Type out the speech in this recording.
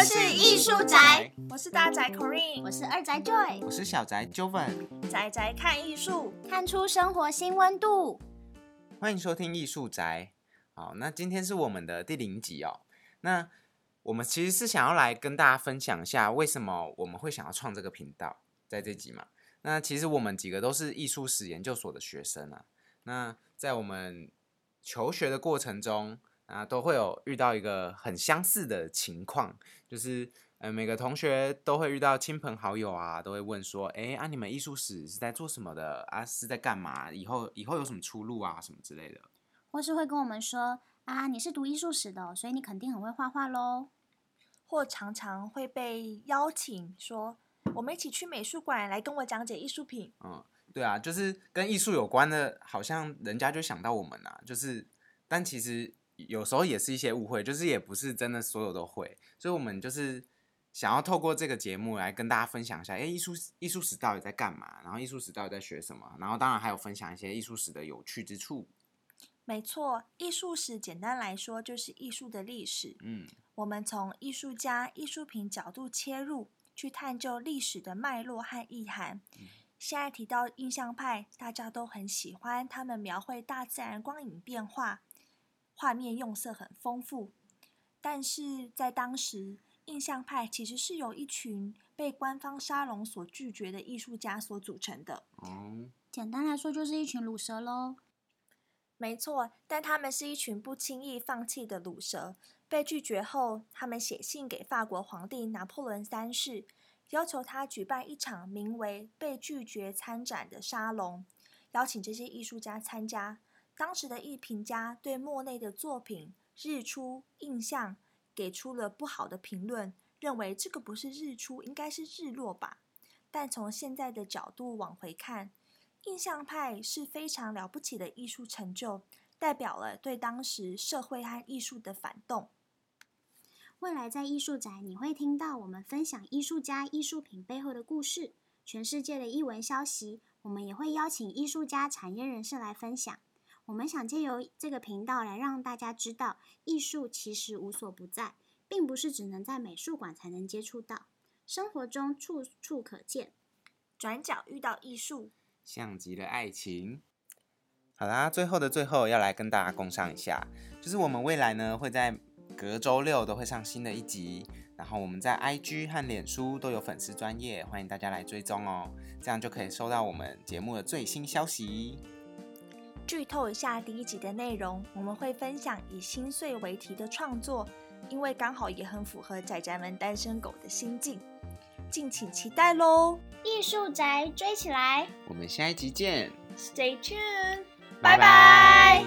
们是艺术宅，我是大宅 Corinne，我是二宅 Joy，我是小宅 Joven，宅宅看艺术，看出生活新温度。欢迎收听艺术宅。好，那今天是我们的第零集哦。那我们其实是想要来跟大家分享一下，为什么我们会想要创这个频道，在这集嘛。那其实我们几个都是艺术史研究所的学生啊。那在我们求学的过程中啊，都会有遇到一个很相似的情况，就是呃，每个同学都会遇到亲朋好友啊，都会问说，哎啊，你们艺术史是在做什么的啊？是在干嘛？以后以后有什么出路啊？什么之类的。或是会跟我们说啊，你是读艺术史的，所以你肯定很会画画喽。或常常会被邀请说，我们一起去美术馆来跟我讲解艺术品。嗯，对啊，就是跟艺术有关的，好像人家就想到我们啊。就是，但其实有时候也是一些误会，就是也不是真的所有都会。所以，我们就是想要透过这个节目来跟大家分享一下，哎，艺术艺术史到底在干嘛？然后，艺术史到底在学什么？然后，当然还有分享一些艺术史的有趣之处。没错，艺术史简单来说就是艺术的历史。嗯，我们从艺术家、艺术品角度切入，去探究历史的脉络和意涵。现在提到印象派，大家都很喜欢，他们描绘大自然光影变化，画面用色很丰富。但是在当时，印象派其实是由一群被官方沙龙所拒绝的艺术家所组成的。哦，简单来说就是一群卤蛇喽。没错，但他们是一群不轻易放弃的卤蛇。被拒绝后，他们写信给法国皇帝拿破仑三世，要求他举办一场名为“被拒绝参展”的沙龙，邀请这些艺术家参加。当时的艺评家对莫内的作品《日出》印象给出了不好的评论，认为这个不是日出，应该是日落吧。但从现在的角度往回看，印象派是非常了不起的艺术成就，代表了对当时社会和艺术的反动。未来在艺术宅，你会听到我们分享艺术家、艺术品背后的故事，全世界的艺文消息。我们也会邀请艺术家、产业人士来分享。我们想借由这个频道来让大家知道，艺术其实无所不在，并不是只能在美术馆才能接触到，生活中处处可见。转角遇到艺术。像极了爱情。好啦，最后的最后要来跟大家共上一下，就是我们未来呢会在隔周六都会上新的一集，然后我们在 IG 和脸书都有粉丝专业，欢迎大家来追踪哦，这样就可以收到我们节目的最新消息。剧透一下第一集的内容，我们会分享以心碎为题的创作，因为刚好也很符合仔仔们单身狗的心境。敬请期待喽！艺术宅追起来，我们下一集见，Stay tuned，拜拜。